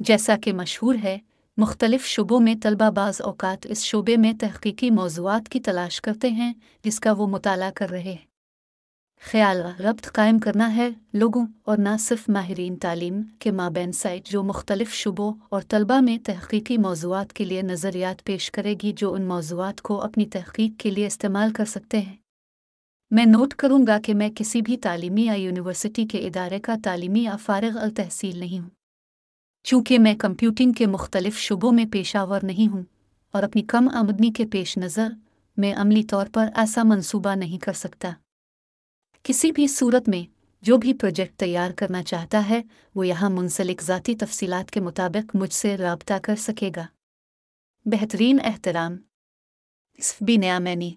جیسا کہ مشہور ہے، مختلف شعبوں میں طلبہ بعض اوقات اس شعبے میں تحقیقی موضوعات کی تلاش کرتے ہیں جس کا وہ مطالعہ کر رہے ہیں۔ خیال ربط قائم کرنا ہے لوگوں اور نہ صرف ماہرین تعلیم کے مابین سائٹ جو مختلف شعبوں اور طلبہ میں تحقیقی موضوعات کے لیے نظریات پیش کرے گی جو ان موضوعات کو اپنی تحقیق کے لیے استعمال کر سکتے ہیں۔ میں نوٹ کروں گا کہ میں کسی بھی تعلیمی یا یونیورسٹی کے ادارے کا تعلیمی یا فارغ التحصیل نہیں ہوں۔ چونکہ میں کمپیوٹنگ کے مختلف شعبوں میں پیشہ ور نہیں ہوں اور اپنی کم آمدنی کے پیش نظر میں عملی طور پر ایسا منصوبہ نہیں کر سکتا۔ کسی بھی صورت میں جو بھی پروجیکٹ تیار کرنا چاہتا ہے، وہ یہاں منسلک ذاتی تفصیلات کے مطابق مجھ سے رابطہ کر سکے گا۔ بہترین احترام۔ بھی نیا مینی